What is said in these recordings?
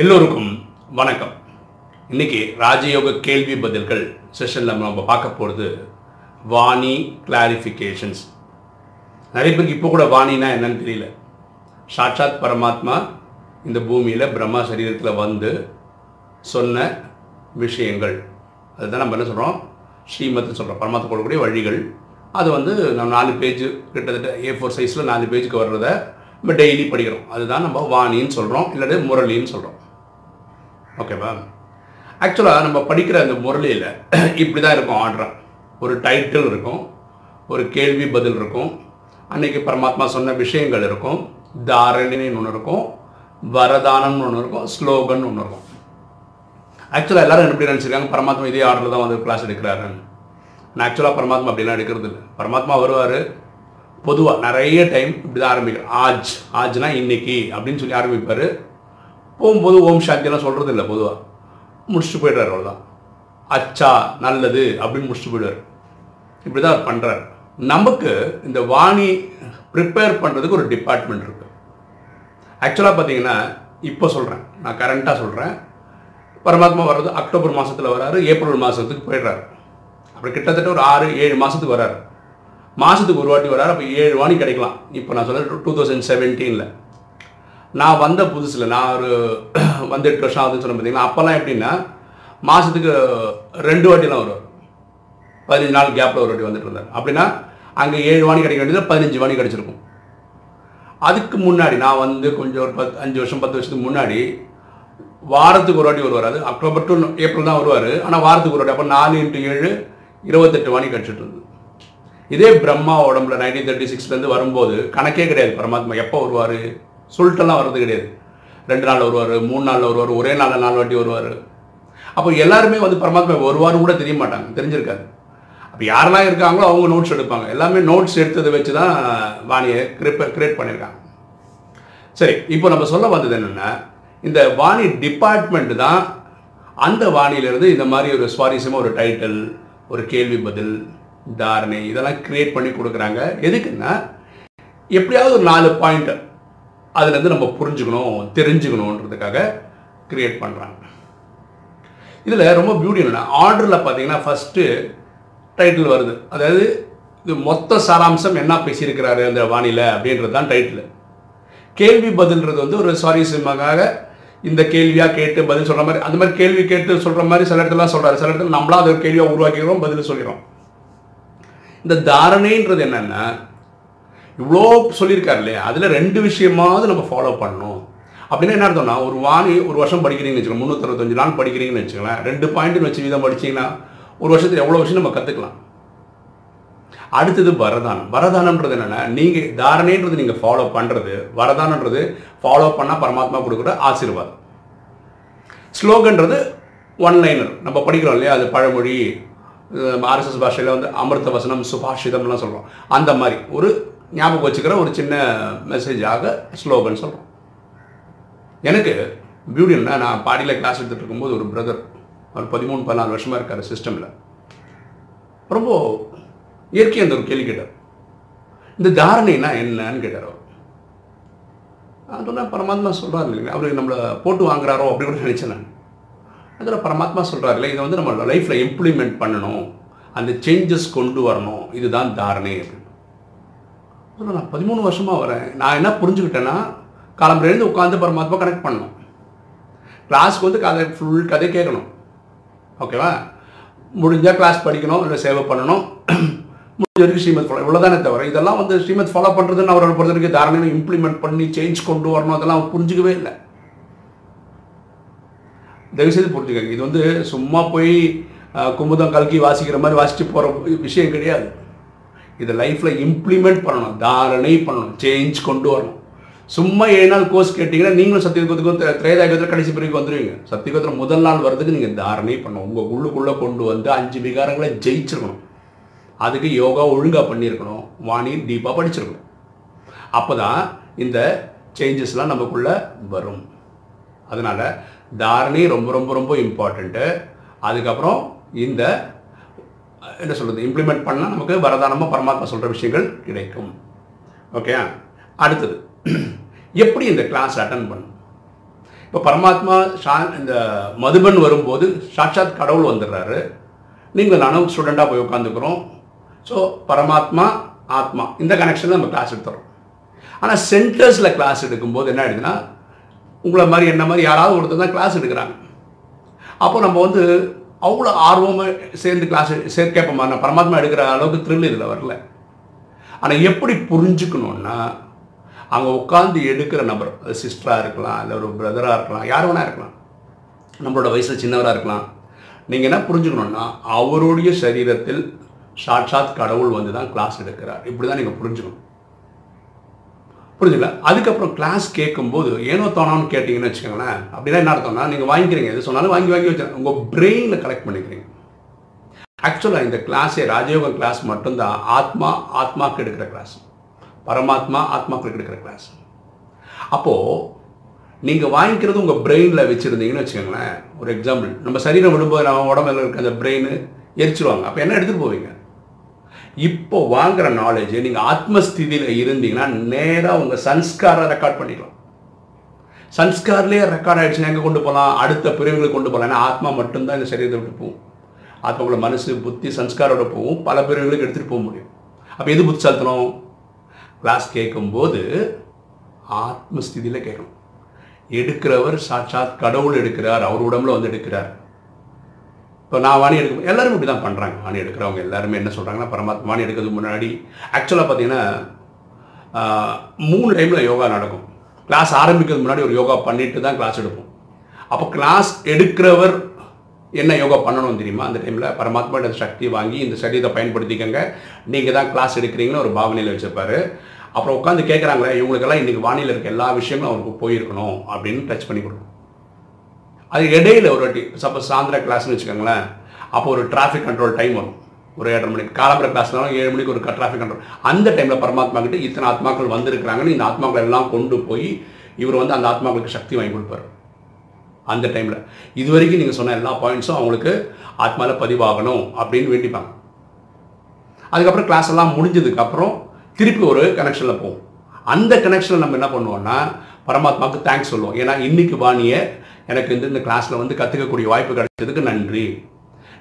எல்லோருக்கும் வணக்கம். இன்னைக்கு ராஜயோக கேள்வி பதில்கள் செஷனில் நம்ம பார்க்க போகிறது வாணி கிளாரிஃபிகேஷன்ஸ் நிறைய பேருக்கு இப்போ கூட வாணினா என்னன்னு தெரியல. சாட்சாத் பரமாத்மா இந்த பூமியில் பிரம்மா சரீரத்தில் வந்து சொன்ன விஷயங்கள். அதுதான் நம்ம என்ன சொல்கிறோம் ஸ்ரீமத்து சொல்கிறோம் பரமாத்மா கொடுக்கக்கூடிய வழிகள். அது வந்து நம்ம நாலு பேஜ் கிட்டத்தட்ட ஏ ஃபோர் சைஸில் நாலு பேஜுக்கு வர்றத நம்ம டெய்லி படிக்கிறோம். அதுதான் நம்ம வாணின்னு சொல்கிறோம் இல்லாட்டி முரளின்னு சொல்கிறோம் ஓகேவா ஆக்சுவலாக நம்ம படிக்கிற அந்த முரளியில் இப்படி தான் இருக்கும் ஆர்டர் ஒரு டைட்டில் இருக்கும் ஒரு கேள்வி பதில் இருக்கும் அன்னைக்கு பரமாத்மா சொன்ன விஷயங்கள் இருக்கும் தாரணின்னு ஒன்று இருக்கும் வரதானம்னு ஒன்று இருக்கும் ஸ்லோகன் ஒன்று இருக்கும். ஆக்சுவலாக எல்லாரும் எப்படி நினச்சிருக்காங்க? பரமாத்மா இதே ஆர்டரில் தான் வந்து கிளாஸ் எடுக்கிறாருன்னு. நான் ஆக்சுவலாக பரமாத்மா அப்படிலாம் எடுக்கிறது இல்லை. பரமாத்மா வருவார் பொதுவாக நிறைய டைம் இப்படி தான் ஆரம்பிக்கிறார் ஆஜ் ஆஜ்னா இன்னைக்கு அப்படின்னு சொல்லி ஆரம்பிப்பார். போகும்போது ஓம் சாந்தியெல்லாம் சொல்கிறது இல்லை பொதுவாக முடிச்சுட்டு போயிடுறாரு அவ்வளோதான் அச்சா நல்லது அப்படின்னு முடிச்சுட்டு போயிடுவார் இப்படி தான் அவர் பண்ணுறாரு நமக்கு இந்த வாணி ப்ரிப்பேர் பண்ணுறதுக்கு ஒரு டிபார்ட்மெண்ட் இருக்குது ஆக்சுவலாக பார்த்தீங்கன்னா இப்போ சொல்கிறேன் நான் கரண்ட்டாக சொல்கிறேன் பரமாத்மா வர்றது அக்டோபர் மாதத்தில் வராரு ஏப்ரல் மாதத்துக்கு போயிடுறாரு. அப்படி கிட்டத்தட்ட ஒரு ஆறு ஏழு மாதத்துக்கு வராரு. மாதத்துக்கு ஒரு வாட்டி வராரு அப்போ ஏழு வாணி கிடைக்கலாம். இப்போ நான் சொல்கிறேன் டூ தௌசண்ட் செவன்டீனில் நான் வந்த புதுசில் நான் ஒரு வந்து எட்டு வருஷம் ஆகுதுன்னு சொன்ன பார்த்தீங்கன்னா அப்போல்லாம் எப்படின்னா மாதத்துக்கு ரெண்டு வாட்டிலாம் வருவார் பதினஞ்சு நாள் கேப்பில் ஒரு வாட்டி வந்துட்டு இருந்தார். அப்படின்னா அங்கே ஏழு வாணி கிடைக்க வேண்டியது பதினஞ்சு வாணி கிடச்சிருக்கும். அதுக்கு முன்னாடி நான் வந்து கொஞ்சம் ஒரு பத்து அஞ்சு வருஷம் பத்து வருஷத்துக்கு முன்னாடி வாரத்துக்கு ஒரு வாட்டி வருவார் அது அக்டோபர் டு ஏப்ரல் தான் வருவார். ஆனால் வாரத்துக்கு ஒரு வாட்டி. அப்போ நாலு இன்ட்டு ஏழு இருபத்தெட்டு வாணி கிடச்சிட்டு இருந்தது. இதே பிரம்மா உடம்புல நைன்டீன் தேர்ட்டி சிக்ஸ்லேருந்து வரும்போது கணக்கே கிடையாது. பரமாத்மா எப்போ வருவார்? சொல்லிட்டெல்லாம் வர்றது கிடையாது. ரெண்டு நாள் வருவார் மூணு நாளில் வருவார் ஒரே நாளில் நாலு வாட்டி வருவார். அப்போ எல்லாருமே வந்து பரமாத்மா வருவார்னு கூட தெரிய மாட்டாங்க தெரிஞ்சிருக்காது. அப்போ யாரெல்லாம் இருக்காங்களோ அவங்க நோட்ஸ் எடுப்பாங்க. எல்லாமே நோட்ஸ் எடுத்ததை வச்சு தான் வாணியை கிரிப்ப கிரியேட் பண்ணியிருக்காங்க. சரி இப்போ நம்ம சொல்ல வந்தது என்னென்னா இந்த வாணி டிபார்ட்மெண்ட் தான் அந்த வாணியிலிருந்து இந்த மாதிரி ஒரு சுவாரஸ்யமாக ஒரு டைட்டில் ஒரு கேள்வி பதில் தாரணை இதெல்லாம் கிரியேட் பண்ணி கொடுக்குறாங்க. எதுக்குன்னா எப்படியாவது ஒரு நாலு பாயிண்ட் அதுலேருந்து நம்ம புரிஞ்சுக்கணும் தெரிஞ்சுக்கணுன்றதுக்காக க்ரியேட் பண்ணுறாங்க இதில் ரொம்ப பியூட்டி என்னென்னா ஆர்டரில் பார்த்தீங்கன்னா ஃபஸ்ட்டு டைட்டில் வருது. அதாவது இது மொத்த சாராம்சம் என்ன பேசியிருக்கிறாரு அந்த வானிலை அப்படின்றது தான் டைட்டில் கேள்வி பதில்ன்றது வந்து ஒரு சுவாரஸ்யமாக இந்த கேள்வியாக கேட்டு பதில் சொல்கிற மாதிரி அந்த மாதிரி கேள்வி கேட்டு சொல்கிற மாதிரி சில இடத்துலாம் சொல்கிறாரு சில இடத்துல நம்மளாக அதை ஒரு கேள்வியாக உருவாக்கிக்கிறோம் பதில் சொல்லிடுறோம் இந்த தாரணைன்றது என்னென்னா இவ்வளோ சொல்லியிருக்காரு இல்லையா? அதில் ரெண்டு விஷயமாவது நம்ம ஃபாலோ பண்ணணும். அப்படின்னா என்ன அர்த்தம்னா ஒரு வாணி ஒரு வருஷம் படிக்கிறீங்கன்னு வச்சுக்கோங்க முந்நூற்றஞ்சு நாள் படிக்கிறீங்கன்னு வச்சுக்கலாம் ரெண்டு பாயிண்ட்னு வச்சு வீதம் படிச்சீங்கன்னா ஒரு வருஷத்தில் எவ்வளோ விஷயம் நம்ம கற்றுக்கலாம் அடுத்தது வரதானம். வரதானம்ன்றது என்னென்னா நீங்கள் தாரணைன்றது நீங்கள் ஃபாலோ பண்ணுறது வரதானன்றது ஃபாலோ பண்ணால் பரமாத்மா கொடுக்குற ஆசீர்வாதம். ஸ்லோகன்றது ஒன் லைனர் நம்ம படிக்கிறோம் இல்லையா? அது பழமொழி ஆர்எஸ்எஸ் பாஷையில் வந்து அமிர்த வசனம் சுபாஷிதம்லாம் சொல்கிறோம் அந்த மாதிரி ஒரு ஞாபகம் வச்சுக்கிற ஒரு சின்ன மெசேஜாக ஸ்லோகன் சொல்கிறோம் எனக்கு பியூட்டின்னா நான் பாடியில் கிளாஸ் எடுத்துகிட்டு இருக்கும்போது ஒரு பிரதர் அவர் பதிமூணு பதினாலு வருஷமாக இருக்கார் சிஸ்டமில் ரொம்ப இயற்கை அந்த ஒரு கேள்வி கேட்டார். இந்த தாரணைனா என்னன்னு கேட்டார் அவர். அதெல்லாம் பரமாத்மா சொல்கிறார் இல்லைங்க அவர் நம்மளை போட்டு வாங்குறாரோ? அப்படி கூட நினச்சேன் நான். அதில் பரமாத்மா சொல்கிறார் இல்லை இதை வந்து நம்ம லைஃப்பில் இம்ப்ளிமெண்ட் பண்ணணும். அந்த சேஞ்சஸ் கொண்டு வரணும். இதுதான் தாரணை அப்படின்னு. நான் பதிமூணு வருஷமாக வரேன். நான் என்ன புரிஞ்சுக்கிட்டேன்னா காலம்பரையிலேருந்து உட்காந்து பரமாத்மா கனெக்ட் பண்ணணும். கிளாஸ்க்கு வந்து கதை ஃபுல் கதை கேட்கணும். ஓகேவா முடிஞ்சால் கிளாஸ் படிக்கணும் இல்லை சேவை பண்ணணும். முடிஞ்ச வரைக்கும் ஸ்ரீமத் ஃபாலோ இவ்வளோதானே தவிர இதெல்லாம் வந்து ஸ்ரீமத் ஃபாலோ பண்ணுறதுன்னு அவரோட பொறுத்த வரைக்கும் தாராளமாக இம்ப்ளிமெண்ட் பண்ணி சேஞ்ச் கொண்டு வரணும் அதெல்லாம் அவர் புரிஞ்சுக்கவே இல்லை. தயவுசெய்து புரிஞ்சுக்கங்க. இது வந்து சும்மா போய் குமுதம் கல்கி வாசிக்கிற மாதிரி வாசித்து போகிற விஷயம் கிடையாது. இதை லைஃப்பில் இம்ப்ளிமெண்ட் பண்ணணும் தாரணை பண்ணணும் சேஞ்ச் கொண்டு வரணும். சும்மா ஏழு நாள் கோர்ஸ் கேட்டிங்கன்னா நீங்களும் சத்தியகுத்துக்கும் திரேதாயுகத்தில் கடைசி பிறகு வந்துடுவீங்க சத்தியகுத்தில் முதல் நாள் வர்றதுக்கு நீங்கள் தாரணை பண்ணணும். உங்கள் உள்ளுக்குள்ளே கொண்டு வந்து அஞ்சு விகாரங்களை ஜெயிச்சிருக்கணும். அதுக்கு யோகா ஒழுங்காக பண்ணியிருக்கணும். வாணி டீப்பாக படிச்சிருக்கணும். அப்போ தான் இந்த சேஞ்சஸ்லாம் நமக்குள்ளே வரும். அதனால் தாரணை ரொம்ப ரொம்ப ரொம்ப இம்பார்ட்டண்ட்டு அதுக்கப்புறம் இந்த என்ன சொல்கிறது இம்ப்ளிமெண்ட் பண்ணால் நமக்கு வரதானமாக பரமாத்மா சொல்கிற விஷயங்கள் கிடைக்கும். ஓகே அடுத்தது எப்படி இந்த கிளாஸ் அட்டன் பண்ணும் இப்போ பரமாத்மா ஷா இந்த மதுபன் வரும்போது சாட்சாத் கடவுள் வந்துடுறாரு. நீங்கள் நானும் ஸ்டூடெண்ட்டாக போய் உட்காந்துக்கிறோம் ஸோ பரமாத்மா ஆத்மா இந்த கனெக்ஷனில் நம்ம கிளாஸ் எடுத்துறோம். ஆனால் சென்டர்ஸில் கிளாஸ் எடுக்கும்போது என்ன ஆயிடுதுன்னா உங்களை மாதிரி என்ன மாதிரி யாராவது ஒருத்தர் தான் கிளாஸ் எடுக்கிறாங்க. அப்போ நம்ம வந்து அவ்வளோ ஆர்வமாக சேர்ந்து கிளாஸ் சே கேட்போமா நான் பரமாத்மா எடுக்கிற அளவுக்கு த்ரில் இதில் வரல. ஆனால் எப்படி புரிஞ்சுக்கணுன்னா அங்கே உட்காந்து எடுக்கிற நபர் சிஸ்டராக இருக்கலாம் இல்லை ஒரு பிரதராக இருக்கலாம் யார் வேணா இருக்கலாம். நம்மளோட வயசில் சின்னவராக இருக்கலாம். நீங்கள் என்ன புரிஞ்சுக்கணுன்னா அவருடைய சரீரத்தில் சாட்சாத் கடவுள் வந்து தான் கிளாஸ் எடுக்கிறார். இப்படி தான் நீங்கள் புரிஞ்சுக்கணும். புரிஞ்சுங்களா அதுக்கப்புறம் கிளாஸ் கேட்கும்போது ஏனோ தோணான்னு கேட்டிங்கன்னு வச்சுக்கோங்களேன் அப்படின்னா என்ன அர்த்தம்னா நீங்கள் வாங்கிக்கிறீங்க எது சொன்னாலும் வாங்கி வாங்கி வச்சு உங்கள் பிரெயினில் கலெக்ட் பண்ணிக்கிறீங்க. ஆக்சுவலாக இந்த கிளாஸே ராஜயோக கிளாஸ் மட்டும்தான் ஆத்மா ஆத்மாக்கு எடுக்கிற கிளாஸ் பரமாத்மா ஆத்மாக்கு எடுக்கிற கிளாஸ் அப்போது நீங்கள் வாங்கிக்கிறது உங்கள் பிரெயினில் வச்சுருந்தீங்கன்னு வச்சுக்கோங்களேன் ஒரு எக்ஸாம்பிள் நம்ம சரீரம் விடும்போது நம்ம உடம்புல இருக்க அந்த பிரெயின் எரிச்சிருவாங்க அப்போ என்ன எடுத்துகிட்டு போவீங்க? இப்போ வாங்குற நாலேஜ் நீங்கள் ஆத்மஸ்திதியில் இருந்தீங்கன்னா நேராக உங்கள் சன்ஸ்காரை ரெக்கார்ட் பண்ணிக்கலாம். சன்ஸ்கார்லேயே ரெக்கார்ட் ஆகிடுச்சுன்னா எங்கே கொண்டு போகலாம் அடுத்த பிரிவுகளுக்கு கொண்டு போகலாம் ஏன்னா ஆத்மா மட்டும்தான் இந்த சரீரத்தை விட்டு போகும். ஆத்மாவோட மனசு புத்தி சன்ஸ்காரோட போகும். பல பிரிவுகளுக்கு எடுத்துகிட்டு போக முடியும். அப்போ எது புத்திசாலித்தனம்? கிளாஸ் கேட்கும்போது ஆத்மஸ்திதியில் கேட்கணும். எடுக்கிறவர் சாட்சாத் கடவுள் எடுக்கிறார் அவர் உடம்புல வந்து எடுக்கிறார். இப்போ நான் வாணி எடுக்க எல்லாரும் இப்படி தான் பண்ணுறாங்க வாணி எடுக்கிறவங்க எல்லாருமே என்ன சொல்கிறாங்கன்னா பரமாத்மா வாணி எடுக்கிறதுக்கு முன்னாடி ஆக்சுவலாக பார்த்தீங்கன்னா மூணு டைமில் யோகா நடக்கும். கிளாஸ் ஆரம்பிக்கிறதுக்கு முன்னாடி ஒரு யோகா பண்ணிட்டு தான் கிளாஸ் எடுப்போம். அப்போ கிளாஸ் எடுக்கிறவர் என்ன யோகா பண்ணணும் தெரியுமா? அந்த டைமில் பரமாத்மாவோட சக்தி வாங்கி இந்த சரீரத்தை பயன்படுத்திக்கங்க. நீங்கள் தான் கிளாஸ் எடுக்கிறீங்கன்னு ஒரு பாவனையில் வச்சுருப்பாரு. அப்புறம் உட்காந்து கேட்குறாங்களே இவங்களுக்கெல்லாம் இன்றைக்கி வானியில் இருக்க எல்லா விஷயங்களும் அவருக்கு போயிருக்கணும் அப்படின்னு டச் பண்ணி கொடுக்கணும். அது இடையில ஒரு வாட்டி சப்போஸ் சாயந்தரம் கிளாஸ்னு வச்சுக்கோங்களேன் அப்போ ஒரு டிராஃபிக் கண்ட்ரோல் டைம் வரும். ஒரு ஏழரை மணிக்கு காலம்பர கிளாஸ்னாலும் ஏழு மணிக்கு ஒரு டிராஃபிக் கண்ட்ரோல் அந்த டைமில் பரமாத்மா கிட்ட இத்தனை ஆத்மாக்கள் வந்திருக்கிறாங்கன்னு இந்த ஆத்மாக்கள் எல்லாம் கொண்டு போய் இவர் வந்து அந்த ஆத்மாக்களுக்கு சக்தி வாங்கி கொடுப்பார். அந்த டைமில் இது வரைக்கும் நீங்கள் சொன்ன எல்லா பாயிண்ட்ஸும் அவங்களுக்கு ஆத்மாவில் பதிவாகணும் அப்படின்னு வேண்டிப்பாங்க. அதுக்கப்புறம் கிளாஸ் எல்லாம் முடிஞ்சதுக்கப்புறம் திருப்பி ஒரு கனெக்ஷனில் போகும் அந்த கனெக்ஷனில் நம்ம என்ன பண்ணுவோம்னா பரமாத்மாவுக்கு தேங்க்ஸ் சொல்லுவோம். ஏன்னா இன்னைக்கு வாணியை எனக்கு இந்த இந்த கிளாஸில் வந்து கற்றுக்கக்கூடிய வாய்ப்பு கிடைச்சதுக்கு நன்றி.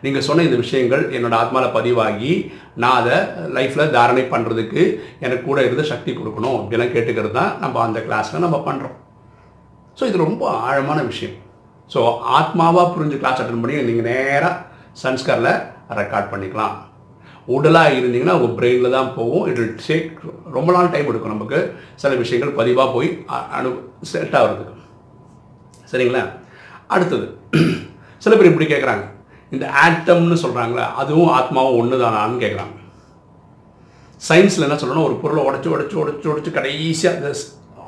நீங்கள் சொன்ன இந்த விஷயங்கள் என்னோட ஆத்மாவில் பதிவாகி நான் அதை லைஃப்பில் தாரணை பண்ணுறதுக்கு எனக்கு கூட இருந்து சக்தி கொடுக்கணும் அப்படிலாம் கேட்டுக்கிறது தான் நம்ம அந்த கிளாஸில் நம்ம பண்ணுறோம் ஸோ இது ரொம்ப ஆழமான விஷயம். ஸோ ஆத்மாவாக புரிஞ்சு கிளாஸ் அட்டன் பண்ணி நீங்கள் நேராக சன்ஸ்காரில் ரெக்கார்ட் பண்ணிக்கலாம். உடலாக இருந்தீங்கன்னா உங்கள் பிரெயினில் தான் போகும். இட் வில் டேக் ரொம்ப நாள் டைம் எடுக்கும் நமக்கு. சில விஷயங்கள் பதிவாக போய் அனு செட் ஆகிறதுக்கு. சரிங்களா? அடுத்தது சில பேர் இப்படி கேட்குறாங்க இந்த ஆட்டம்னு சொல்கிறாங்களே அதுவும் ஆத்மாவும் ஒன்று தானான்னு கேட்குறாங்க சயின்ஸில் என்ன சொல்லணும் ஒரு பொருளை உடச்சி உடச்சி உடச்சி உடச்சி கடைசியாக அந்த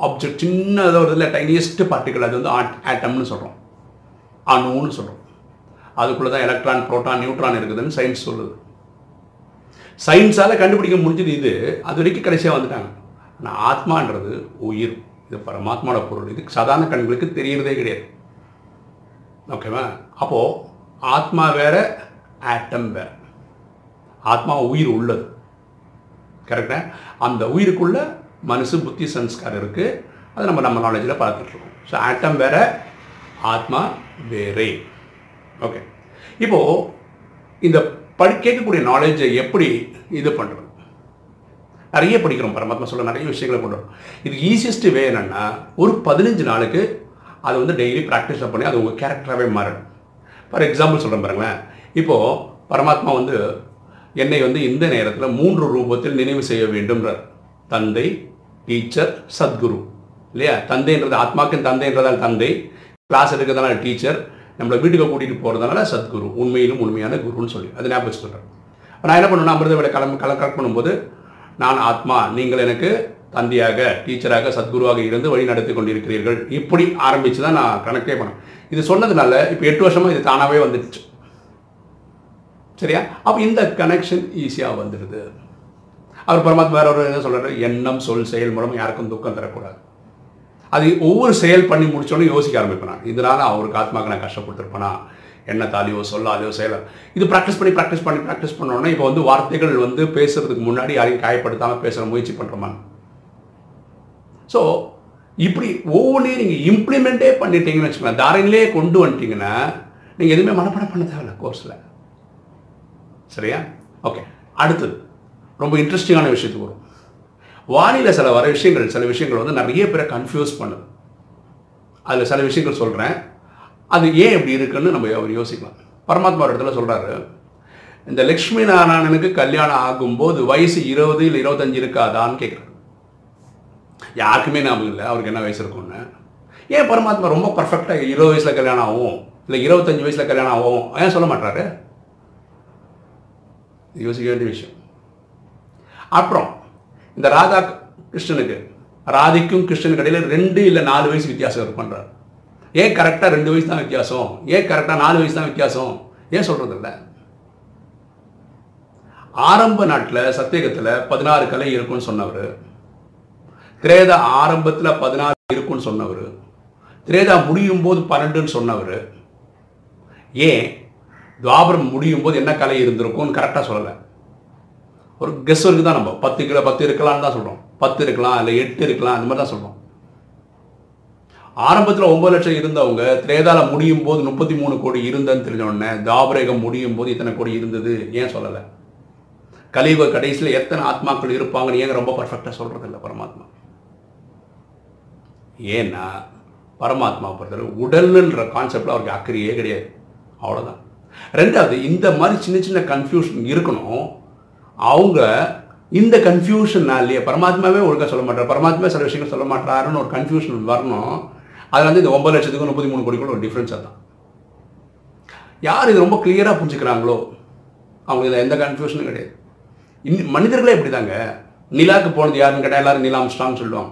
ஆப்ஜெக்ட் சின்னதாக ஒரு இதில் டைனியஸ்ட் பார்ட்டிகல் அது வந்து ஆட்டம்னு சொல்கிறோம் அணுன்னு சொல்கிறோம் அதுக்குள்ளே தான் எலக்ட்ரான் ப்ரோட்டான் நியூட்ரான் இருக்குதுன்னு சயின்ஸ் சொல்லுது. சயின்ஸால் கண்டுபிடிக்க முடிஞ்சது இது. அது வரைக்கும் கடைசியாக வந்துட்டாங்க. ஆனால் ஆத்மான்றது உயிர். இது பரமாத்மாவோட பொருள். இது சாதாரண கண்களுக்கு தெரியறதே கிடையாது. ஓகேவா? அப்போது ஆத்மா வேற ஆட்டம் வேற. ஆத்மா உயிர் உள்ளது. கரெக்டாக அந்த உயிருக்குள்ள மனசு புத்தி சன்ஸ்காரம் இருக்குது அதை நம்ம நம்ம நாலேஜில் பார்த்துட்ருக்கோம் ஸோ ஆட்டம் வேற ஆத்மா வேறே. ஓகே இப்போது இந்த படி கேட்கக்கூடிய நாலேஜை எப்படி இது பண்ணுறது நிறைய படிக்கிறோம் பரமாத்மா சொல்ல நிறைய விஷயங்களை பண்ணுறோம் இது ஈஸியஸ்ட் வே என்னென்னா ஒரு பதினஞ்சு நாளுக்கு அதை வந்து டெய்லி ப்ராக்டிஸில் பண்ணி அது உங்கள் கேரக்டராகவே மாறிடும் ஃபார் எக்ஸாம்பிள் சொல்கிறேன் பாருங்களேன். இப்போது பரமாத்மா வந்து என்னை வந்து இந்த நேரத்தில் மூன்று ரூபத்தில் நினைவு செய்ய வேண்டும்ன்றார். தந்தை டீச்சர் சத்குரு. இல்லையா? தந்தைன்றது ஆத்மாக்கின் தந்தைன்றதால் தந்தை. கிளாஸ் எடுக்கிறதுனால டீச்சர் நம்மளை வீட்டுக்கு கூட்டிகிட்டு போகிறதுனால சத்குரு. உண்மையிலும் உண்மையான குருன்னு சொல்லி. அது ஞாபகம் சொல்கிறேன் நான் என்ன பண்ணுவேன் அமிர்த விட கலம் கல கலெக்ட் பண்ணும்போது நான் ஆத்மா நீங்கள் எனக்கு தந்தையாக டீச்சராக சத்குருவாக இருந்து வழி நடத்தி கொண்டிருக்கிறீர்கள். இப்படி ஆரம்பித்து தான் நான் கணக்கே பண்ணேன். இது சொன்னதுனால இப்போ எட்டு வருஷமாக இது தானாகவே வந்துடுச்சு. சரியா? அப்போ இந்த கனெக்ஷன் ஈஸியாக வந்துடுது. அவர் பரமாத்மா வேற ஒரு என்ன சொல்றாரு எண்ணம் சொல் செயல் மூலம் யாருக்கும் துக்கம் தரக்கூடாது. அது ஒவ்வொரு செயல் பண்ணி முடிச்சோன்னு யோசிக்க ஆரம்பிப்பேன் நான். அவருக்கு ஆத்மாக்கு நான் கஷ்டப்படுத்திருப்பேனா? எண்ணத்தாலேயோ சொல்லாலையோ செயல இது ப்ராக்டிஸ் பண்ணி ப்ராக்டிஸ் பண்ணி ப்ராக்டிஸ் பண்ணோன்னா இப்போ வந்து வார்த்தைகள் வந்து பேசுறதுக்கு முன்னாடி யாரையும் காயப்படுத்தாமல் பேசுகிற முயற்சி பண்ணுறோமா ஸோ இப்படி ஒவ்வொன்றையும் நீங்கள் இம்ப்ளிமெண்ட்டே பண்ணிட்டீங்கன்னு வச்சுக்கோங்க தாரையிலே கொண்டு வந்துட்டீங்கன்னா நீங்கள் எதுவுமே மனப்பாடம் பண்ண தேவையில்ல கோர்ஸில் சரியா? ஓகே அடுத்தது ரொம்ப இன்ட்ரெஸ்டிங்கான விஷயத்துக்கு வரும் வானிலை சில வர விஷயங்கள் சில விஷயங்கள் வந்து நிறைய பேரை கன்ஃபியூஸ் பண்ணுது. அதில் சில விஷயங்கள் சொல்கிறேன் அது ஏன் இப்படி இருக்குன்னு நம்ம அவர் யோசிக்கலாம். பரமாத்மா ஒரு இடத்துல சொல்கிறாரு இந்த லக்ஷ்மி நாராயணனுக்கு கல்யாணம் ஆகும்போது வயசு இருபது இல்லை இருபத்தஞ்சு இருக்காதான்னு கேட்குறாரு யாருக்குமே ஞாபகம் இல்லை அவருக்கு என்ன வயசு இருக்கும்னு. ஏன் பரமாத்மா ரொம்ப பர்ஃபெக்டாக இருபது வயசில் கல்யாணம் ஆகும் இல்லை இருபத்தஞ்சு வயசில் கல்யாணம் ஆகும்? ஏன் சொல்ல மாட்டாரு யோசிக்க வேண்டிய விஷயம். அப்புறம் இந்த ராதா கிருஷ்ணனுக்கு ராதிக்கும் கிருஷ்ணனுக்கு இடையில் ரெண்டு இல்லை நாலு வயசு வித்தியாசம் பண்ணுறாரு ஏன் கரெக்டாக ரெண்டு வயசு தான் வித்தியாசம்? ஏன் கரெக்டாக நாலு வயசு தான் வித்தியாசம்? ஏன் சொல்கிறது இல்லை? ஆரம்ப நாட்டில் சத்தியகத்தில் பதினாறு கலை இருக்கும்னு சொன்னவர். திரேதா ஆரம்பத்தில் பதினாறு இருக்கும்னு சொன்னவர். திரேதா முடியும் போது பன்னெண்டுன்னு சொன்னவர். ஏன்? துவாபரம் முடியும் போது என்ன கலை இருந்திருக்கும்னு கரெக்டாக சொல்லலை. ஒரு கெஸ் இருக்குது தான் நம்ம. பத்து கிலோ பத்து இருக்கலாம்னு தான் சொல்கிறோம் பத்து இருக்கலாம் இல்லை எட்டு இருக்கலாம் அந்த மாதிரி தான் சொல்கிறோம் ஆரம்பத்தில் ஒன்பது லட்சம் இருந்தவங்க திரேதால முடியும் போது முப்பத்தி மூணு கோடி இருந்தன்னு தெரிஞ்ச உடனே தாபரேகம் முடியும் போது இத்தனை கோடி இருந்தது ஏன் சொல்லலை? கலியுக கடைசியில் எத்தனை ஆத்மாக்கள் இருப்பாங்கன்னு ஏங்க ரொம்ப பர்ஃபெக்டாக சொல்கிறது இல்லை பரமாத்மா? ஏன்னா பரமாத்மா பொறுத்தவரை உடல்ன்ற கான்செப்டில் அவருக்கு அக்கறையே கிடையாது. அவ்வளோதான் ரெண்டாவது இந்த மாதிரி சின்ன சின்ன கன்ஃபியூஷன் இருக்கணும். அவங்க இந்த கன்ஃபியூஷன்னாலேயே பரமாத்மாவே ஒழுங்காக சொல்ல மாட்டார். பரமாத்மா சில விஷயங்கள் சொல்ல மாட்டாருன்னு ஒரு கன்ஃபியூஷன் வரணும். அதில் வந்து இந்த ஒன்பது லட்சத்துக்கும் முப்பத்தி மூணு கோடிக்குள்ள ஒரு டிஃப்ரென்ஸாக தான் யார் இது ரொம்ப கிளியராக புரிஞ்சுக்கிறாங்களோ அவங்க இதில் எந்த கன்ஃபியூஷனும் கிடையாது. இன் மனிதர்களே இப்படி தாங்க நிலாவுக்கு போனது யாருன்னு கேட்டால் எல்லாரும் நிலாம் ஸ்ட்ராங் சொல்லுவாங்க.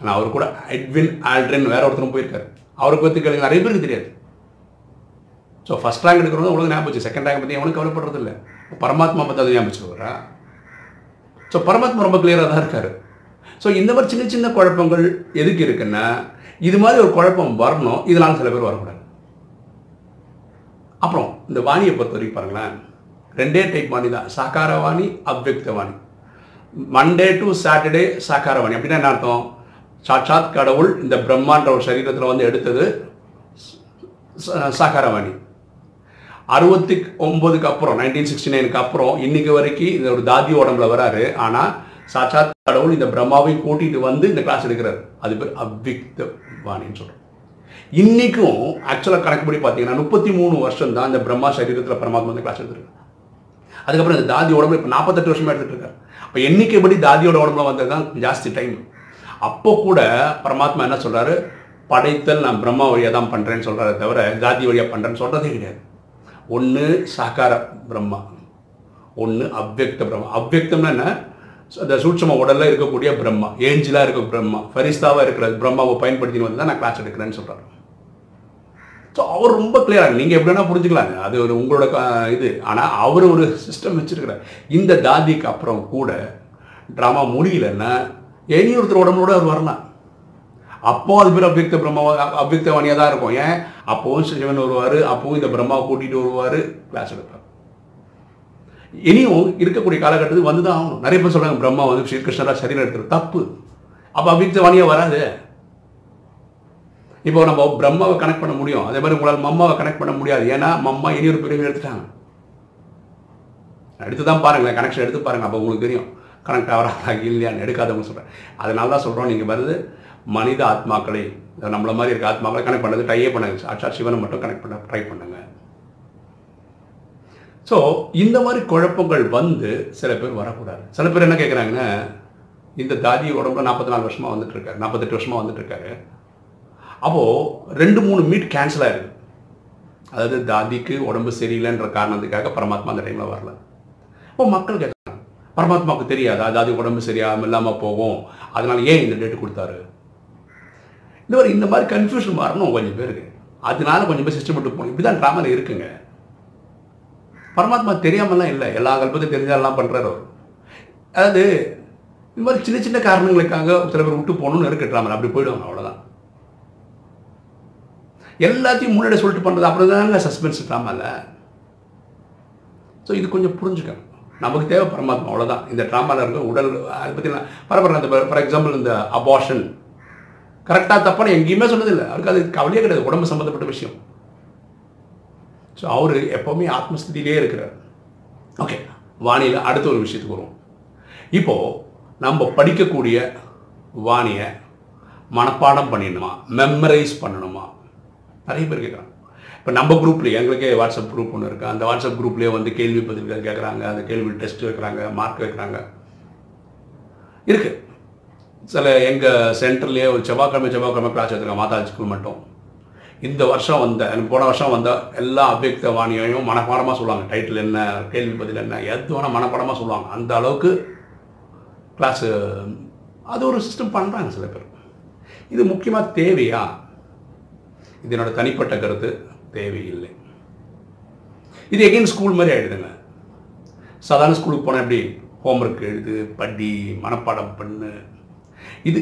ஆனால் அவர் கூட எட்வின் ஆல்ட்ரின் வேற ஒருத்தரும் போயிருக்காரு. அவரை பற்றி கேளுங்க நிறைய பேருக்கு தெரியாது. ஸோ ஃபஸ்ட் ரேங்க் எடுக்கிறவங்க உங்களுக்கு ஞாபகம் வச்சு செகண்ட் ரேங்க் பற்றி எவனுக்கு கவலைப்படுறது இல்லை. பரமாத்மா பற்றி அது ஞாபகம் வச்சுக்கிறா ஸோ பரமாத்மா ரொம்ப கிளியராக தான் இருக்கார். ஸோ இந்த மாதிரி சின்ன சின்ன குழப்பங்கள் எதுக்கு இருக்குன்னா இது மாதிரி ஒரு குழப்பம் வரணும் இதனால சில பேர் வரக்கூடாது. அப்புறம் இந்த வாணியை பொறுத்த வரைக்கும் பாருங்களேன். ரெண்டே டைப் வாணி தான். சாக்கார வாணி அவ்வக்த வாணி மண்டே டு சாட்டர்டே சாக்கார வாணி அப்படின்னா என்ன அர்த்தம்? சாட்சாத் கடவுள் இந்த பிரம்மான்ற ஒரு சரீரத்தில் வந்து எடுத்தது சாக்காரவாணி. அறுபத்தி ஒம்பதுக்கு அப்புறம் நைன்டீன் சிக்ஸ்டி நைனுக்கு அப்புறம் இன்னைக்கு வரைக்கும் இந்த ஒரு தாதி உடம்புல வராரு. ஆனால் சாட்சாத் கடவுள் இந்த பிரம்மாவையும் கூட்டிட்டு வந்து இந்த கிளாஸ் எடுக்கிறார். அது பேர் அவ்விக்தம் வாணின்னு சொல்கிறோம் இன்னைக்கும் ஆக்சுவலாக கணக்குப்படி பார்த்தீங்கன்னா முப்பத்தி மூணு வருஷம் தான் இந்த பிரம்மா சரீரத்தில் பரமாத்மா வந்து கிளாஸ் எடுத்துருக்காரு அதுக்கப்புறம் இந்த தாதி உடம்புல இப்போ நாற்பத்தெட்டு வருஷமாக எடுத்துகிட்டு இருக்காரு. அப்போ எண்ணிக்கைப்படி தாதியோட உடம்புல வந்தது தான் ஜாஸ்தி டைம் அப்போ கூட பரமாத்மா என்ன சொல்கிறாரு படைத்தல் நான் பிரம்மா வழியாக தான் பண்ணுறேன்னு சொல்கிறாரே தவிர ஜாதி வழியாக பண்ணுறேன்னு சொல்கிறதே கிடையாது. ஒன்று சாக்கார பிரம்மா ஒன்று அவ்வக்த பிரம்மா. அவ்வக்தம்னா என்ன? அந்த சூட்சம உடலில் இருக்கக்கூடிய பிரம்மா ஏஞ்சிலாக இருக்க பிரம்மா ஃபரிஸ்தாவாக இருக்கிற பிரம்மாவை பயன்படுத்தி வந்து தான் நான் கிளாஸ் எடுக்கிறேன்னு சொல்கிறாரு ஸோ அவர் ரொம்ப கிளியராக நீங்கள் எப்படி வேணால் புரிஞ்சுக்கலாங்க அது ஒரு உங்களோட க- இது. ஆனால் அவர் ஒரு சிஸ்டம் வச்சிருக்கிறார். இந்த தாதிக்கு அப்புறம் கூட ட்ராமா முடியலன்னா இனி ஒருத்தர் உடம்போட அவர் வரலாம். அப்போ அது பேர் அவ்வியக்த பிரம்மா அவ்வியக்த வாணியாக தான் இருக்கும். ஏன்? அப்போவும் சிவன் வருவார் அப்போவும் இந்த பிரம்மாவை கூட்டிகிட்டு வருவார் கிளாஸ் எடுப்பார். இனியும் இருக்கக்கூடிய காலகட்டத்துக்கு வந்து தான் ஆகணும். நிறைய பேர் சொல்கிறாங்க பிரம்மா வந்து ஸ்ரீகிருஷ்ணராக சரீரம் எடுத்துரு தப்பு. அப்போ அபித்த வாணியாக வராது. இப்போ நம்ம பிரம்மாவை கனெக்ட் பண்ண முடியும். அதே மாதிரி உங்களால் மம்மாவை கனெக்ட் பண்ண முடியாது. ஏன்னா மம்மா இனி ஒரு பிரிவு எடுத்துட்டாங்க. எடுத்து தான் பாருங்களேன் கனெக்ஷன் எடுத்து பாருங்கள் அப்போ உங்களுக்கு தெரியும். கனெக்ட் ஆகிறாங்களா இல்லையான்னு எடுக்காதவங்க சொல்கிறேன் அதனால தான் சொல்கிறோம் நீங்கள் வருது மனித ஆத்மாக்களை நம்மள மாதிரி இருக்க ஆத்மாக்களை கனெக்ட் பண்ணது ட்ரையே பண்ணுங்க சாட்சா சிவனை மட்டும் கனெக்ட் பண்ண ட்ரை பண்ணுங்க. ஸோ இந்த மாதிரி குழப்பங்கள் வந்து சில பேர் வரக்கூடாது. சில பேர் என்ன கேட்குறாங்கன்னா இந்த தாதி உடம்புல நாற்பத்தி நாலு வருஷமாக வந்துட்டு இருக்காரு நாற்பத்தெட்டு வருஷமாக வந்துட்டு இருக்காரு அப்போது ரெண்டு மூணு மீட் கேன்சல் ஆயிருக்கு. அதாவது தாதிக்கு உடம்பு சரியில்லைன்ற காரணத்துக்காக பரமாத்மா அந்த டைமில் வரல. இப்போ மக்கள் கேட்குறாங்க பரமாத்மாவுக்கு தெரியாதா? தாதி உடம்பு சரியாமல் இல்லாமல் போகும். அதனால ஏன் இந்த டேட்டு கொடுத்தாரு? இந்த மாதிரி இந்த மாதிரி கன்ஃபியூஷன் வரணும் கொஞ்சம் பேருக்கு. அதனால கொஞ்சம் பேர் சிஸ்டம் போகணும். இப்படி தான் ட்ராமாவில் இருக்குங்க. பரமாத்மா தெரியாமலாம் இல்லை. எல்லா கல்பத்தையும் தெரிஞ்சாலாம் பண்ணுறாரு அவர். அதாவது இந்த மாதிரி சின்ன சின்ன காரணங்களுக்காக சில பேர் விட்டு போகணும்னு இருக்கு அப்படி போயிடுவாங்க அவ்வளோதான் எல்லாத்தையும் முன்னாடி சொல்லிட்டு பண்ணுறது அப்புறம் தாங்க சஸ்பென்ஸ் ட்ராமாவில் ஸோ இது கொஞ்சம் புரிஞ்சுக்கணும். நமக்கு தேவை பரமாத்மா அவ்வளோதான் இந்த ட்ராமாவில் இருக்க உடல் அதை பற்றி நான் பரவாயில்ல அந்த ஃபார் எக்ஸாம்பிள் இந்த அபார்ஷன் கரெக்டாக தப்பான எங்கேயுமே சொன்னதில்லை. அவருக்கு அது கவலையே கிடையாது. உடம்பு சம்மந்தப்பட்ட விஷயம். ஸோ அவர் எப்போவுமே ஆத்மஸ்தியிலே இருக்கிறார். ஓகே வாணியில் அடுத்த ஒரு விஷயத்துக்கு வருவோம். இப்போது நம்ம படிக்கக்கூடிய வாணியை மனப்பாடம் பண்ணிடணுமா? மெமரைஸ் பண்ணணுமா? நிறைய பேர் கேட்குறாங்க. இப்போ நம்ம குரூப்லேயே எங்களுக்கே வாட்ஸ்அப் குரூப் ஒன்று இருக்குது அந்த வாட்ஸ்அப் குரூப்லேயே வந்து கேள்வி பதில்கள் கேட்குறாங்க. அந்த கேள்வி டெஸ்ட் வைக்கிறாங்க மார்க் வைக்கிறாங்க. இருக்குது சில எங்கள் சென்டர்லேயே ஒரு செவ்வாய்க்கிழமை செவ்வாய்க்கிழமை கிளாஸ் எடுத்துருக்காங்க. மாதாஜி மட்டும். இந்த வருஷம் வந்த எனக்கு போன வருஷம் வந்த எல்லா அபியக்த வாணியையும் மனப்பாடமாக சொல்லுவாங்க. டைட்டில் என்ன கேள்வி பதில் என்ன எது வேணால் மனப்பாடமாக சொல்லுவாங்க. அந்த அளவுக்கு கிளாஸு அது ஒரு சிஸ்டம் பண்ணுறாங்க சில பேர். இது முக்கியமாக தேவையா? இது என்னோட தனிப்பட்ட கருத்து. தேவையில்லை. இது எகெயின் ஸ்கூல் மாதிரி ஆகிடுதுங்க சாதாரண ஸ்கூலுக்கு போனால் எப்படி? ஹோம்ஒர்க் எழுது படி மனப்பாடம் பண்ணு. இது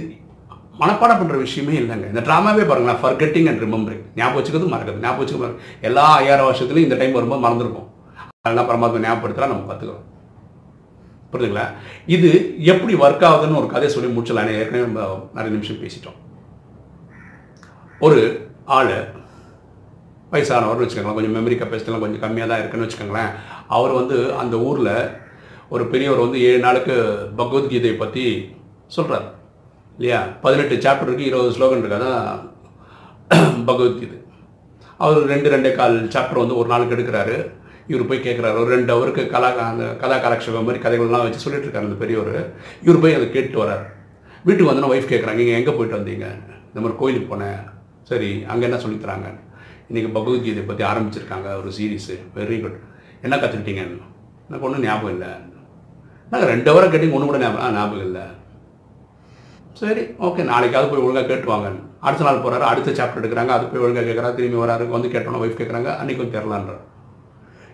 மனப்பாடம் பண்ணுற விஷயமே இல்லைங்க. இந்த ட்ராமாவே பாருங்களேன் ஃபர்கெட்டிங் அண்ட் ரிமம்பரிங் ஞாபகம் வச்சுக்கிறது மறக்கிறது ஞாபகம் வச்சுக்க எல்லா ஐயாயிரம் வருஷத்துலையும் இந்த டைம் வரும்போது மறந்துருக்கும் அதெல்லாம் பரமாத்மா ஞாபகப்படுத்தலாம் நம்ம கற்றுக்கிறோம் புரியுதுங்களா இது எப்படி ஒர்க் ஆகுதுன்னு ஒரு கதையை சொல்லி முடிச்சலாம் ஏற்கனவே நம்ம நிறைய நிமிஷம் பேசிட்டோம். ஒரு ஆள் வயசானவர்னு வச்சுக்கோங்களேன். கொஞ்சம் மெமரி கெப்பாசிட்டிலாம் கொஞ்சம் கம்மியாக தான் இருக்குன்னு வச்சுக்கோங்களேன். அவர் வந்து அந்த ஊரில் ஒரு பெரியவர் வந்து ஏழு நாளுக்கு பகவத்கீதையை பற்றி சொல்கிறார் இல்லையா? பதினெட்டு சாப்டர் இருக்குது இருபது ஸ்லோகன் இருக்கு. அதான் பகவத்கீதை. அவர் ரெண்டு ரெண்டே கால் சாப்டர் வந்து ஒரு நாளுக்கு எடுக்கிறாரு. இவர் போய் கேட்குறாரு ஒரு ரெண்டு அவருக்கு கலா அந்த கதா கலாட்சேபம் மாதிரி கதைகள்லாம் வச்சு சொல்லிட்டு இருக்காரு அந்த பெரியவர். இவர் போய் அதை கேட்டு வரார் வீட்டுக்கு வந்தோன்னா ஒய்ஃப் கேட்குறாங்க நீங்கள் எங்கே போயிட்டு வந்தீங்க? இந்த மாதிரி கோயிலுக்கு போனேன். சரி அங்கே என்ன சொல்லித் தராங்க இன்றைக்கி பகவத்கீதை பற்றி ஆரம்பிச்சிருக்காங்க ஒரு சீரீஸு வெரி குட் என்ன கற்றுக்கிட்டீங்க எனக்கு ஒன்றும் ஞாபகம் இல்லை நாங்கள் ரெண்டு ஹவரை கேட்டிங்க ஒன்று கூட ஞாபகம் ஞாபகம் இல்லை. சரி ஓகே நாளைக்காவது போய் ஒழுங்காக கேட்டுவாங்க அடுத்த நாள் போகிறாரு அடுத்த சாப்டர் எடுக்கிறாங்க அது போய் ஒழுங்காக கேட்குறாரு திரும்பி வராரு வந்து கேட்டோன்னா ஒய்ஃப் கேட்குறாங்க அன்றைக்கும் தெரிலான்ற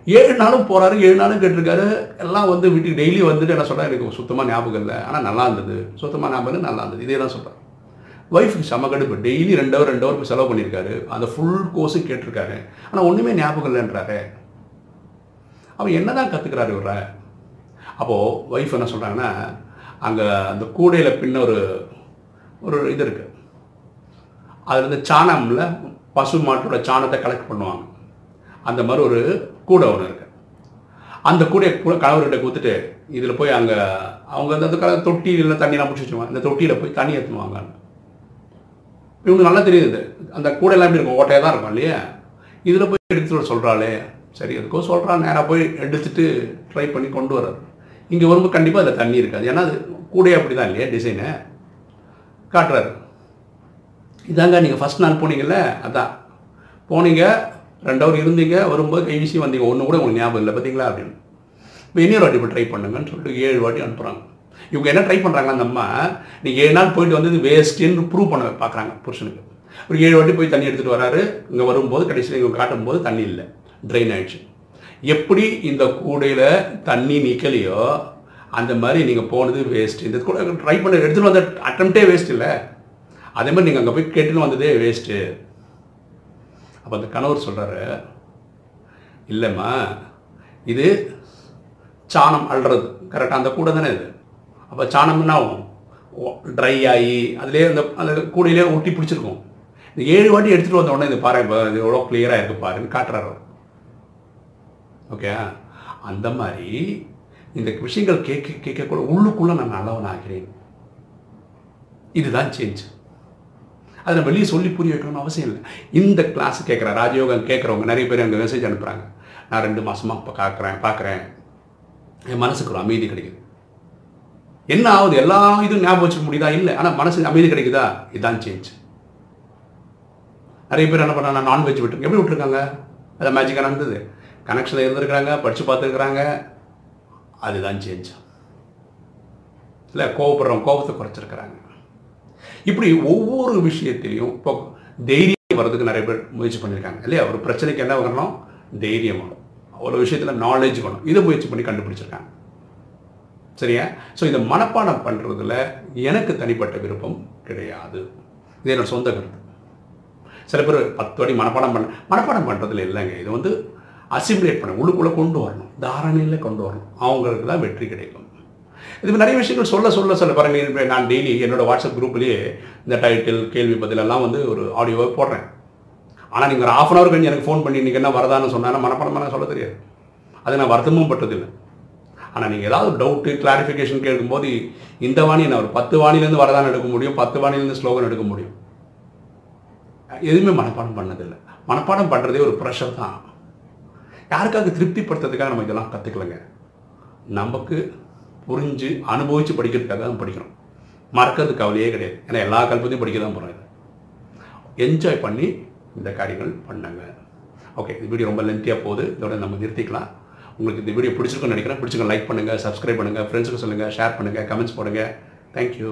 ஏழு நாளும் போகிறாரு ஏழு நாளும் கேட்டிருக்காரு எல்லாம் வந்து வீட்டுக்கு டெய்லி வந்துட்டு என்ன சொல்கிறேன் எனக்கு சுத்தமாக ஞாபகம் இல்லை ஆனால் நல்லா இருந்தது சுத்தமாக ஞாபகம் இல்லை நல்லா இருந்தது இதே தான் சொல்கிறேன் ஒய்ஃபுக்கு செம கடுப்பு டெய்லி ரெண்டு ஹவர் ரெண்டு ஹவர் செலவு பண்ணியிருக்காரு அந்த ஃபுல் கோர்ஸும் கேட்டிருக்காரு ஆனால் ஒன்றுமே ஞாபகம் இல்லைன்றாரு. அவன் என்ன தான் கற்றுக்கிறாரு இவர அப்போது ஒய்ஃப் என்ன சொல்கிறாங்கன்னா அங்கே அந்த கூடையில் பின்ன ஒரு ஒரு இது இருக்குது அதில் இந்த சாணமில் பசு மாட்டோட சாணத்தை கலெக்ட் பண்ணுவாங்க. அந்த மாதிரி ஒரு கூடை ஒன்று இருக்குது அந்த கூடையை கூட கணவர்கிட்ட கொடுத்துட்டு இதில் போய் அங்கே அவங்க அந்த அந்த தொட்டியில் தண்ணியெலாம் பிடிச்சி வச்சுருவாங்க. இந்த தொட்டியில் போய் தண்ணி ஏற்றுவாங்க இவனுக்கு நல்லா தெரியுது அந்த கூடையெல்லாம் எப்படி இருக்கும்? ஓட்டையாக தான் இருக்கும் இல்லையா? இதில் போய் எடுத்துகிட்டு சொல்கிறாளே சரி எதுக்கோ சொல்கிறான் நேராக போய் எடுத்துட்டு ட்ரை பண்ணி கொண்டு வர்றாரு. இங்கே வரும்போது கண்டிப்பாக அதில் தண்ணி இருக்காது. ஏன்னா அது கூடையே அப்படி தான் இல்லையா டிசைனு காட்டுறாரு. இதாங்க நீங்கள் ஃபஸ்ட் நாள் போனீங்கல்ல? அதான். போனீங்க ரெண்டு ஹவர் இருந்தீங்க வரும்போது கைவிசி வந்தீங்க. ஒன்று கூட உங்களுக்கு ஞாபகம் இல்லை பார்த்தீங்களா அப்படின்னு. இப்போ இன்னொரு வாட்டி இப்போ ட்ரை பண்ணுங்கன்னு சொல்லிட்டு ஏழு வாட்டி அனுப்புகிறாங்க இவங்க என்ன ட்ரை பண்ணுறாங்க அந்த அம்மா நீங்கள் ஏழு நாள் போயிட்டு வந்தது வேஸ்ட்டுன்னு ப்ரூவ் பண்ண பார்க்குறாங்க புருஷனுக்கு. ஒரு ஏழு வாட்டி போய் தண்ணி எடுத்துகிட்டு வராரு. இங்கே வரும்போது கடைசியில் இவங்க காட்டும்போது தண்ணி இல்லை. ட்ரெயின் ஆயிடுச்சு. எப்படி இந்த கூடையில் தண்ணி நிற்கலையோ அந்த மாதிரி நீங்கள் போனது வேஸ்ட் இந்த கூட ட்ரை பண்ண எடுத்துகிட்டு வந்த அட்டம்ப்டே வேஸ்ட் இல்லை. அதே மாதிரி நீங்கள் அங்கே போய் கேட்டுன்னு வந்ததே வேஸ்ட்டு அப்போ அந்த கணவர் சொல்கிறாரு இல்லைம்மா இது சாணம் அள்ளுறது. கரெக்டாக அந்த கூடை தானே இது. அப்போ சாணம் என்ன ஆகும்? ட்ரை ஆகி அதுலேயே அந்த அந்த கூடையிலே ஒட்டி பிடிச்சிருக்கும். இந்த ஏழு வாட்டி எடுத்துகிட்டு வந்த உடனே இது பாரு இப்போ இது எவ்வளோ கிளியராக இருக்கு பாருன்னு காட்டுறாரு ஓகே அந்த மாதிரி இந்த விஷயங்கள் கேட்க கேட்கக்கூட உள்ளுக்குள்ளே நான் நல்லவன் ஆகிறேன் இதுதான் சேஞ்ச் அதை நான் வெளியே சொல்லி புரிய வைக்கணும்னு அவசியம் இல்லை. இந்த கிளாஸ் கேட்குற ராஜயோகம் கேட்குறவங்க நிறைய பேர் அங்கே மெசேஜ் அனுப்புகிறாங்க நான் ரெண்டு மாதமாக இப்போ பார்க்குறேன் பார்க்குறேன் என் மனசுக்கு ஒரு அமைதி கிடைக்குது. என்ன ஆகுது? எல்லா இதுவும் ஞாபகம் வச்சுக்க முடியுதா? இல்லை. ஆனால் மனசுக்கு அமைதி கிடைக்குதா? இதுதான் சேஞ்ச் நிறைய பேர் என்ன பண்ணாங்க நான்வெஜ் விட்டுருக்கேன் எப்படி விட்டுருக்காங்க? அதை மேஜிக்காக நடந்தது. கனெக்ஷனில் இருந்திருக்கிறாங்க படித்து பார்த்துருக்குறாங்க. அதுதான் சேஞ்ச் இல்லை கோவப்படுறவங்க கோபத்தை குறைச்சிருக்கிறாங்க. இப்படி ஒவ்வொரு விஷயத்திலையும் இப்போ தைரியம் வர்றதுக்கு நிறைய பேர் முயற்சி பண்ணியிருக்காங்க இல்லையா? ஒரு பிரச்சனைக்கு என்ன வரணும்? தைரியம் வரும். ஒரு விஷயத்தில் நாலேஜ் வேணும். இதை முயற்சி பண்ணி கண்டுபிடிச்சிருக்காங்க. சரியா? ஸோ இந்த மனப்பாடம் பண்ணுறதுல எனக்கு தனிப்பட்ட விருப்பம் கிடையாது. இது என்னோட சொந்த கருத்து. சில பேர் பத்து வாட்டி மனப்பாடம் பண்ண மனப்பாடம் பண்ணுறதுல இல்லைங்க. இது வந்து அசிமுலேட் பண்ண உள்ளுக்குள்ளே கொண்டு வரணும். தாரணையில் கொண்டு வரணும். அவங்களுக்கு தான் வெற்றி கிடைக்கும். இது நிறைய விஷயங்கள் சொல்ல சொல்ல சொல்ல. பாருங்கள் நான் டெய்லி என்னோடய வாட்ஸ்அப் குரூப்லேயே இந்த டைட்டில் கேள்வி பதிலெல்லாம் வந்து ஒரு ஆடியோவை போடுறேன். ஆனால் நீங்கள் ஒரு ஆஃப் அன் அவர் கழிஞ்சு எனக்கு ஃபோன் பண்ணி இன்றைக்கி என்ன வரதான்னு சொன்னால் மனப்படமாக சொல்ல தெரியாது. அது நான் வருத்தமும் பட்டதில்லை. ஆனால் நீங்கள் ஏதாவது டவுட்டு கிளாரிஃபிகேஷன் கேட்கும்போது இந்த வாணி நான் ஒரு பத்து வாணிலேருந்து வரதான் எடுக்க முடியும் பத்து வாணிலேருந்து ஸ்லோகன் எடுக்க முடியும். எதுவுமே மனப்பாடம் பண்ணதில்லை. மனப்பாடம் பண்ணுறதே ஒரு ப்ரெஷர் தான். யாருக்காவது திருப்திப்படுத்துறதுக்காக நம்ம இதெல்லாம் கற்றுக்கலங்க நமக்கு புரிஞ்சு அனுபவித்து படிக்கிறதுக்காக தான் படிக்கணும் மறக்கிறது கவலையே கிடையாது. ஏன்னா எல்லா கல்பத்தையும் படிக்க தான் போகிறோம் என்ஜாய் பண்ணி இந்த காரியங்கள் பண்ணுங்க. ஓகே இந்த வீடியோ ரொம்ப லென்த்தியாக போகுது. இதோட நம்ம நிறுத்திக்கலாம். உங்களுக்கு இந்த வீடியோ பிடிச்சிருக்குன்னு நினைக்கிறேன். பிடிச்சிருக்கோம் லைக் பண்ணுங்கள் சப்ஸ்கிரைப் பண்ணுங்கள் ஃப்ரெண்ட்ஸுக்கு சொல்லுங்கள் ஷேர் பண்ணுங்கள் கமெண்ட்ஸ் போடுங்க. தேங்க்யூ